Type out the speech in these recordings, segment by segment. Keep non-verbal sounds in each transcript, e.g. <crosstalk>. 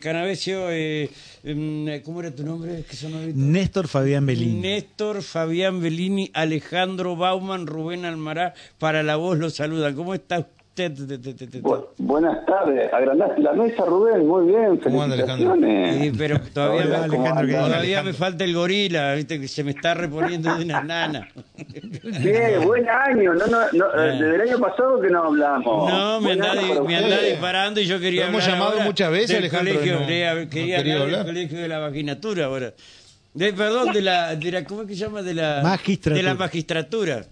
Canavesio, eh, em, ¿cómo era tu nombre? Néstor Fabián Bellini. Néstor, Fabián Bellini, Alejandro Bauman, Rubén Almará, para la voz los saludan. ¿Cómo está usted? Te- te- te- te- Bu- buenas tardes. Agrandaste la mesa, Rubén. Muy bien. ¿Cómo anda, Felicitaciones. Sí, pero todavía, Hola, me, ¿cómo Alejandro, ¿qué todavía me falta el gorila, viste que se me está reponiendo de una nana. Sí, buen año. No, no, no, eh, desde el año pasado que no hablamos. No, me Buen anda, año di- para me anda ustedes. disparando y yo quería Lo hemos hablar llamado ahora muchas veces, del Alejandro, Colegio, y no- quería, no quería ha querido hablar del hablar. colegio de la vaginatura ahora. De, perdón, de la, de la, ¿cómo es que se llama? De la Magistratura. De la magistratura.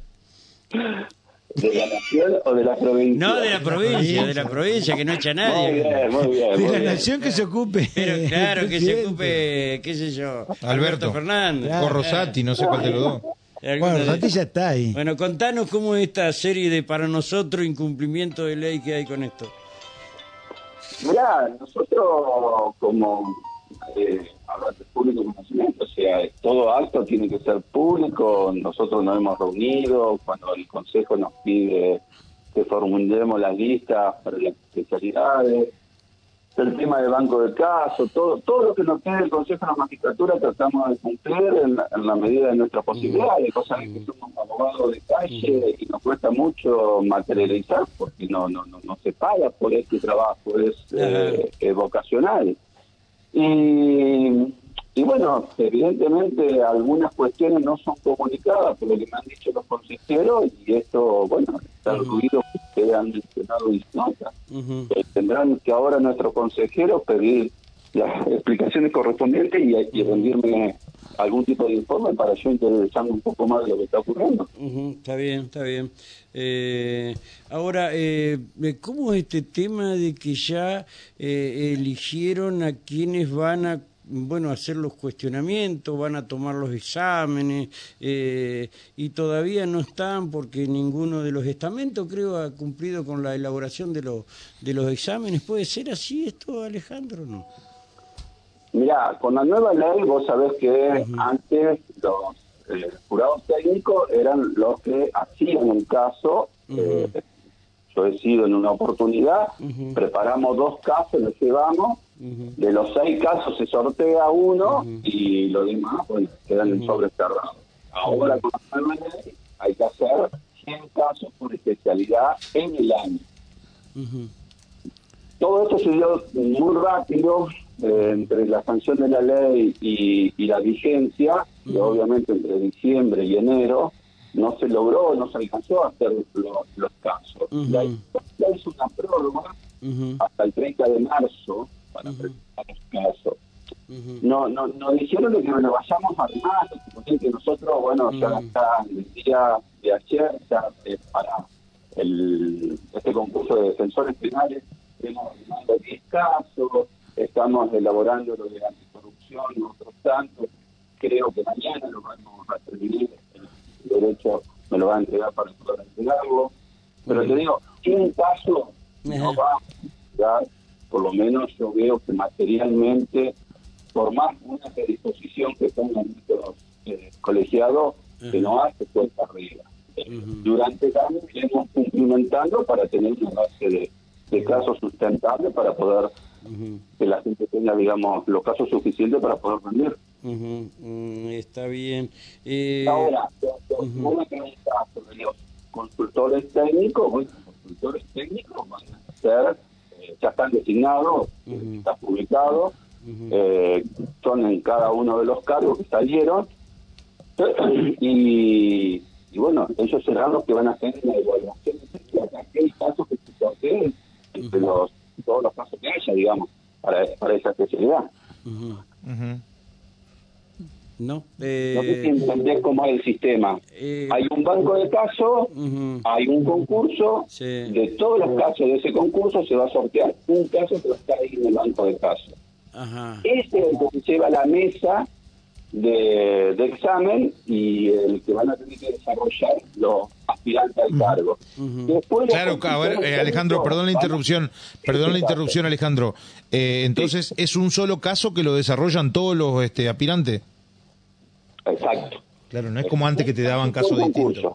¿De la nación o de la provincia? No, de la provincia, de la provincia, que no echa Muy nadie. bien, muy bien. De muy la bien. nación que se ocupe. Pero claro, que se ocupe, <laughs> qué sé yo, Alberto, Alberto. Fernández. Claro. O Rosati, no sé cuál de los dos. Bueno, Rati ya está ahí. Bueno, contanos cómo es esta serie de para nosotros incumplimiento de ley que hay con esto. Mirá, nosotros como eh, hablantes público de conocimiento, o sea, todo acto tiene que ser público, nosotros nos hemos reunido, cuando el Consejo nos pide que formulemos las listas para las especialidades, el tema del banco de caso, todo todo lo que nos pide el Consejo de la Magistratura tratamos de cumplir en la, en la medida de nuestras posibilidades, cosa que somos abogados de calle y nos cuesta mucho materializar porque no no no, no se paga por este trabajo, es eh, vocacional. Y, y bueno, evidentemente algunas cuestiones no son comunicadas por lo que me han dicho los consejeros y esto, bueno, está el ruido que ustedes han mencionado y nota. Eh, tendrán que ahora nuestros consejeros pedir las <laughs> explicaciones correspondientes y, y rendirme algún tipo de informe para yo interesarme un poco más de lo que está ocurriendo. Ujú, está bien, está bien. Eh, ahora, eh, ¿cómo es este tema de que ya eh, eligieron a quienes van a bueno, hacer los cuestionamientos, van a tomar los exámenes eh, y todavía no están porque ninguno de los estamentos creo ha cumplido con la elaboración de los de los exámenes. ¿Puede ser así esto, Alejandro? No. Mira, con la nueva ley vos sabés que antes los eh, jurados técnicos eran los que hacían el caso. eh, yo he sido en una oportunidad, preparamos dos casos, los llevamos, de los seis casos se sortea uno y los demás bueno, quedan en sobre cerrado. Ahora con la nueva ley hay que hacer 100 casos por especialidad en el año. Todo esto se dio muy rápido eh, entre la sanción de la ley y, y la vigencia, y obviamente entre diciembre y enero no se logró, no se alcanzó a hacer lo- los casos. Ujú. La la hizo una prórroga hasta el 30 de marzo para presentar los casos. No, no, nos dijeron que nos vayamos porque que nosotros, bueno, ya está el día de ayer, ya eh, para el, este concurso de defensores penales, hemos armado 10 casos, estamos elaborando lo de anticorrupción y otros tantos, creo que mañana lo vamos a terminar, el derecho me lo va a entregar para poder entregarlo, pero te digo, 100 casos no va a dar, por lo menos yo veo que materialmente, por más buena predisposición que pongan nuestros eh, colegiados, que no hace cuesta arriba. Durante el año iremos cumplimentando para tener una base de, de casos sustentables para poder Que la gente tenga, digamos, los casos suficientes para poder rendir. Ujú, mm, está bien. Eh, Ahora, preguntás sobre los consultores técnicos, bueno, los consultores técnicos van a ser, eh, ya están designados, eh, Ujú. está publicado, eh, son en cada uno de los cargos que salieron, <clears throat> y, y bueno, ellos serán los que van a hacer la evaluación de aquel caso que se sorteen entre los, todos los casos que haya, digamos, para, para esa especialidad. No. No sé si Eh, entendés cómo es el sistema. eh, Hay un banco de casos, hay un concurso, Sí. de todos los casos de ese concurso se va a sortear un caso que va a estar ahí en el banco de casos. Ajá. Ese es el que se lleva a la mesa de, de examen y el que van a tener que desarrollar los aspirantes al cargo. Después Claro, a ver, eh, Alejandro, perdón la interrupción, perdón la interrupción, Alejandro. Eh, entonces, ¿es un solo caso que lo desarrollan todos los este, aspirantes? Exacto. Claro, no es como antes que te daban casos distintos.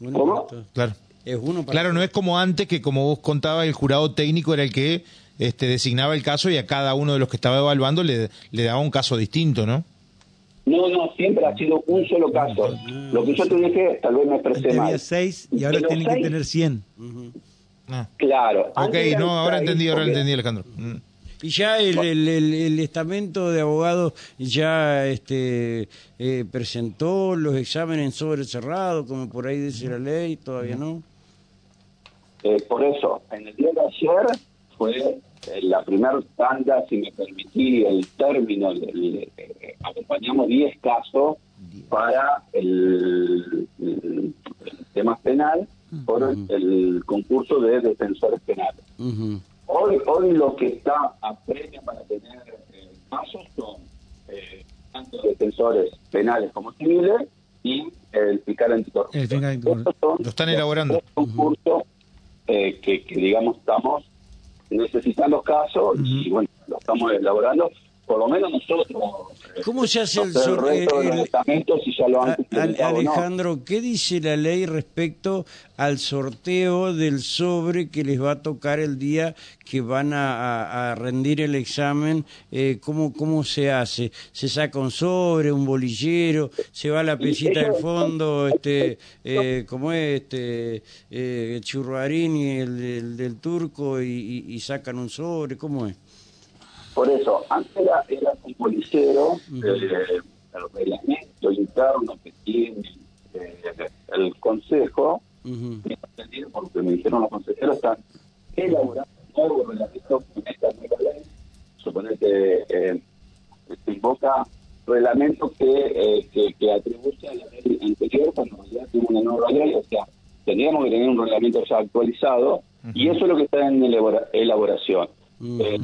Uno ¿Cómo? Claro. Es uno para Claro, no es como antes que, como vos contabas, el jurado técnico era el que este, designaba el caso y a cada uno de los que estaba evaluando le, le daba un caso distinto, ¿no? No, no, siempre ha sido un solo caso. Lo que yo te dije, tal vez me expresé Antes había mal. seis y ahora tienen que tener 100. Ah. Claro. Ok, no, ahora seis, entendí, ahora porque- entendí, Alejandro. Mm. Y ya el, el, el- el estamento de abogados ya este, eh, presentó los exámenes en sobre cerrado, como por ahí dice la ley, todavía no. Eh, por eso, en el día de ayer fue la primera tanda, si me permití el término, del- eh, acompañamos 10 casos para el, el- el tema penal por el, el concurso de defensores penales. Ujú. Hoy, hoy lo que está a premio para tener eh, casos son eh, tanto defensores penales como civiles y el fiscal anticorrupción. Estos son Lo están los elaborando. concursos eh, que, que, digamos, necesitando casos y, bueno, lo estamos elaborando. Por lo menos nosotros. ¿Cómo se hace el el- los estamentos, si ya lo han A- Al- implementado o no. Alejandro, ¿qué dice la ley respecto al sorteo del sobre que les va a tocar el día que van a, a- a rendir el examen? Eh, ¿cómo, ¿Cómo se hace? ¿Se saca un sobre, un bolillero? ¿Se va a la pesita del fondo? Este, eh, ¿Cómo es? Este, eh, el, del- del turco, y, y- y sacan un sobre? ¿Cómo es? Por eso, antes era, era un policero, eh, el reglamento interno que tiene eh, el Consejo, tengo entendido porque me dijeron los consejeros, están elaborando un nuevo reglamento con esta nueva ley. Suponete, eh, se invoca reglamento que, eh, que, que atribuye a la ley anterior cuando en realidad tiene una nueva ley, o sea, tendríamos que tener un reglamento ya actualizado y eso es lo que está en elabora- elaboración. Eh,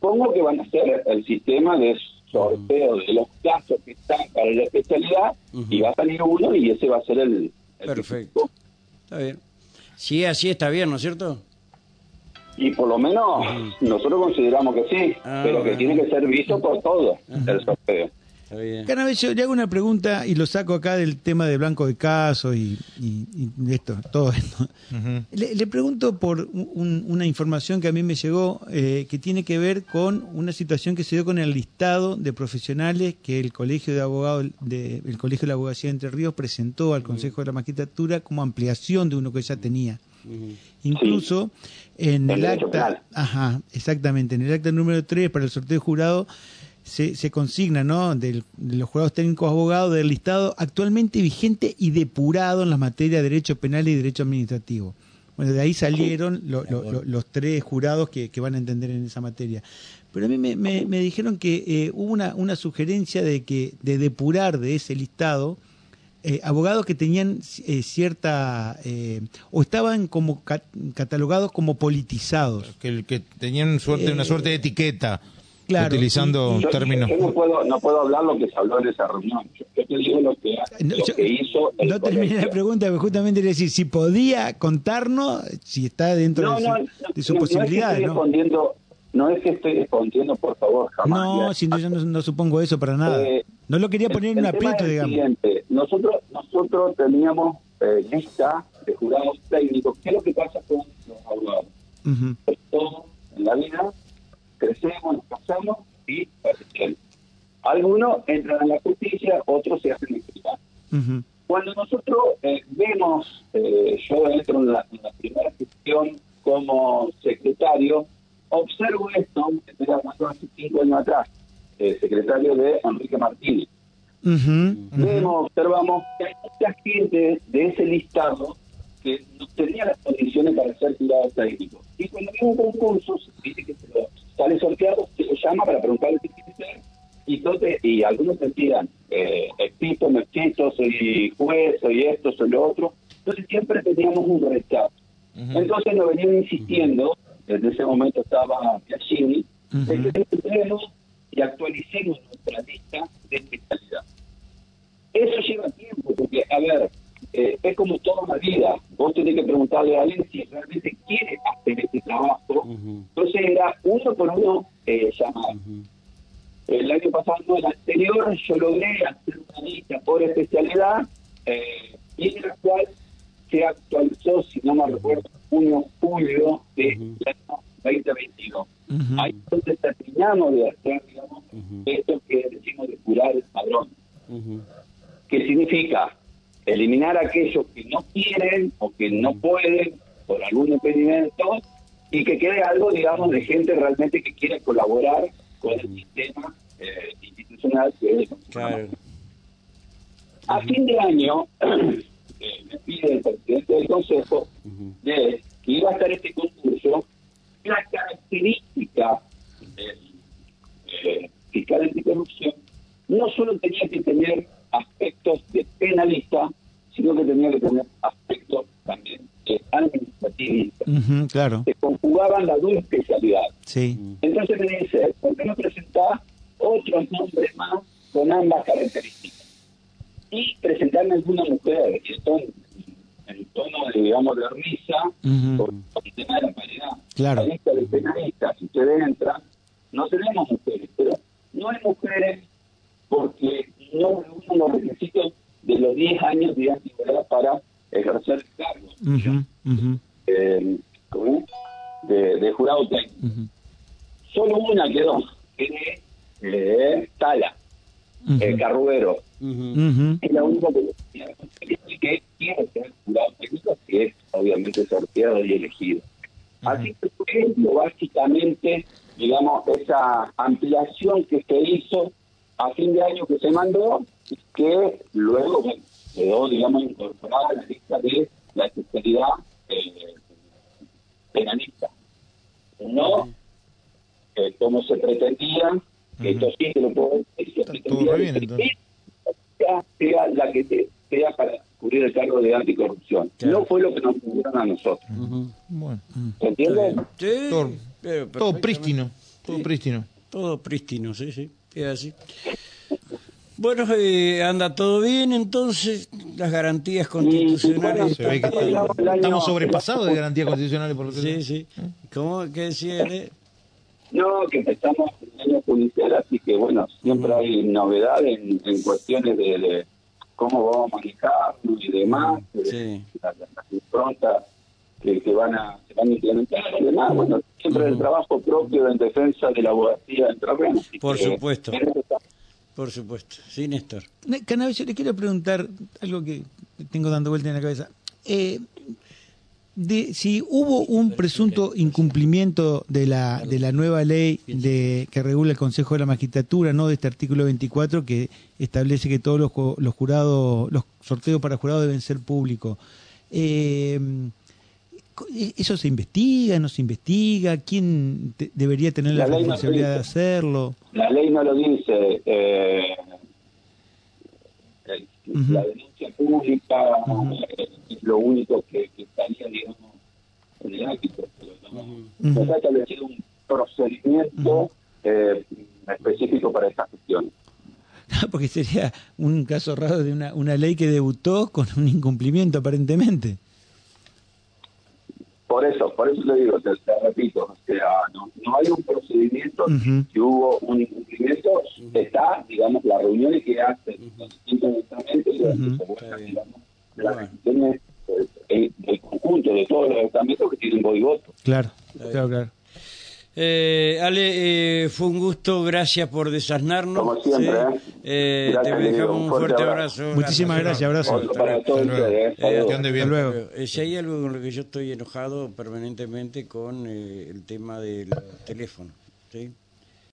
Pongo que van a hacer el sistema de sorteo de los casos que están para la especialidad y va a salir uno y ese va a ser el... el Perfecto. Está bien. Sí, así está bien, ¿no es cierto? Y por lo menos nosotros consideramos que sí, Ah, pero que tiene que ser visto por todos el sorteo. Yo le hago una pregunta y lo saco acá del tema de blanco de caso y, y- y esto, todo esto. Le, le pregunto por un- una información que a mí me llegó eh, que tiene que ver con una situación que se dio con el listado de profesionales que el Colegio de Abogados de, el Colegio de la Abogacía de Entre Ríos presentó al Consejo de la Magistratura como ampliación de uno que ya tenía. Incluso en El acta, penal. ajá, exactamente, en el acta número 3 para el sorteo de jurado se, se consigna, ¿no? Del- de los jurados técnicos abogados del listado actualmente vigente y depurado en las materias de derecho penal y derecho administrativo. Bueno, de ahí salieron lo- lo- lo- los tres jurados que, que van a entender en esa materia. Pero a mí me, me- me dijeron que eh, hubo una, una sugerencia de que de depurar de ese listado eh, abogados que tenían eh, cierta o estaban como ca- catalogados como politizados. Que, que tenían suerte, una suerte de etiqueta, claro, utilizando Yo, términos. yo no puedo no puedo hablar lo que se habló en esa reunión. Yo, yo te digo lo que, No, lo yo- que hizo el no terminé colegio. la pregunta, pero justamente decir si podía contarnos, si está dentro No, de, su- no, de no, sus no es que posibilidades, estoy ¿no? no es que estoy respondiendo, por favor, jamás. No, si no, yo no, no supongo eso para nada. Eh, no lo quería el- poner en un aprieto, digamos. siguiente. Nosotros, nosotros teníamos eh, lista de jurados técnicos. ¿Qué es lo que pasa con los abogados? Ujú, Todos en la vida crecemos, nos casamos y fallecemos. Algunos entran en la justicia, otros se hacen explicar. ujú, Cuando nosotros eh, vemos, eh, yo entro en la, en la primera gestión como secretario, observo esto, estoy hablando hace cinco años atrás, eh, secretario de Enrique Martínez. ujú, Vemos, observamos que hay mucha gente de ese listado que no tenía las condiciones para ser jurado técnico. Y cuando viene un concurso, se dice que se lo- sale sorteado, se lo llama para preguntarle qué quiere. Y, entonces, y algunos decían, eh, expito, me expito, soy juez, soy esto, soy lo otro. Entonces siempre teníamos un rechazo. Entonces nos venían insistiendo, desde ese momento estaba Piaggini, de que entremos y actualicemos nuestra lista de especialidad. Eso lleva tiempo, porque, a ver, eh, es como toda la vida. Vos tenés que preguntarle a alguien si realmente quiere hacer este trabajo. Ujú. Entonces era uno por uno eh, llamar. El año pasado, no, el anterior, yo logré hacer una lista por especialidad eh, y en la cual se actualizó, si no me recuerdo, junio, julio del año 2022. Ujú. Ahí es donde terminamos de hacer, digamos, esto que decimos de curar el padrón. Que significa eliminar a aquellos que no quieren o que no pueden por algún impedimento y que quede algo, digamos, de gente realmente que quiere colaborar con el sistema eh, institucional que es el Claro. A fin de año, <clears throat> eh, me pide el presidente del Consejo de que iba a estar este concurso, la característica del eh, fiscal anticorrupción no solo tenía que tener aspectos de penalista, sino que tenía que tener aspectos también de administrativista. Ujú, claro, Se conjugaban las dos especialidades. sí. Entonces me dice, ¿por qué no presentás otros nombres más con ambas características? Y presentarme alguna mujer, esto en, en tono, de, digamos, de risa, por el tema de la paridad. Claro. La lista de penalistas, si ustedes entran, no tenemos mujeres, pero no hay mujeres porque no reúnen los requisitos de los 10 años de antigüedad para ejercer el cargo Ujú, ujú, eh, ¿cómo es? de, de jurado técnico. Solo una quedó, que es eh, Tala, ujú, el carruero. Ujú. ujú. Es la única que tiene que quiere ser jurado técnico, que es obviamente sorteado y elegido. Así que por ejemplo, básicamente, digamos, esa ampliación que se hizo a fin de año que se mandó, que luego bueno, quedó, digamos, incorporada a la lista de la especialidad eh, penalista. No eh, como se pretendía, que esto sí que lo puedo decir, se pretendía bien, que sea, sea la que te- sea para cubrir el cargo de anticorrupción. Claro. No fue lo que nos pidieron a nosotros. Ujú. Bueno, ¿Se entiende? Sí, Todo- pero todo prístino, todo prístino. Todo prístino, sí, sí, es así. Bueno, eh, anda todo bien, entonces las garantías constitucionales. Se ve que El estamos, sobrepasados de garantías constitucionales por lo que Sí, sí. ¿Cómo que decía? Ale? No, que empezamos el año judicial, así que bueno, siempre hay novedad en, en cuestiones de, de cómo vamos a manejarlo y demás, eh, Sí. las, las improntas que, que van a se van a implementar y demás, bueno, siempre el trabajo propio en defensa de la abogacía así Por que supuesto. en. Por supuesto. Sí, Néstor. Cannabis, yo le quiero preguntar algo que tengo dando vuelta en la cabeza. Eh, de, si hubo un presunto incumplimiento de la, de la nueva ley de, que regula el Consejo de la Magistratura, no de este artículo 24 que establece que todos los, los jurados, los sorteos para jurados deben ser públicos. Eh, ¿Eso se investiga, no se investiga? ¿Quién te- debería tener la, La no responsabilidad de hacerlo? La ley no lo dice. eh, Ujú. La denuncia pública eh, es lo único que, que estaría, digamos, en el ámbito. No, no Ujú. está establecido un procedimiento eh, específico para esta cuestión. <laughs> Porque sería un caso raro de una, una ley que debutó con un incumplimiento aparentemente. Por eso, por eso le digo, te, te repito, o sea, no, no hay un procedimiento, Ujú. si hubo un incumplimiento, está, digamos, las reuniones que hacen los distintos estamentos, las decisiones del conjunto de todos los estamentos que tienen voz y voto. Claro, claro, claro. Eh, Ale, eh, fue un gusto, gracias por desasnarnos. Como siempre, ¿eh? Eh, Gracias, te dejamos un Fuerte fuerte abrazo. abrazo. Muchísimas gracias, abrazo. Otro para todos Hasta luego. ustedes. Bien. Si hay algo con lo que yo estoy enojado permanentemente con eh, el tema del teléfono, ¿sí?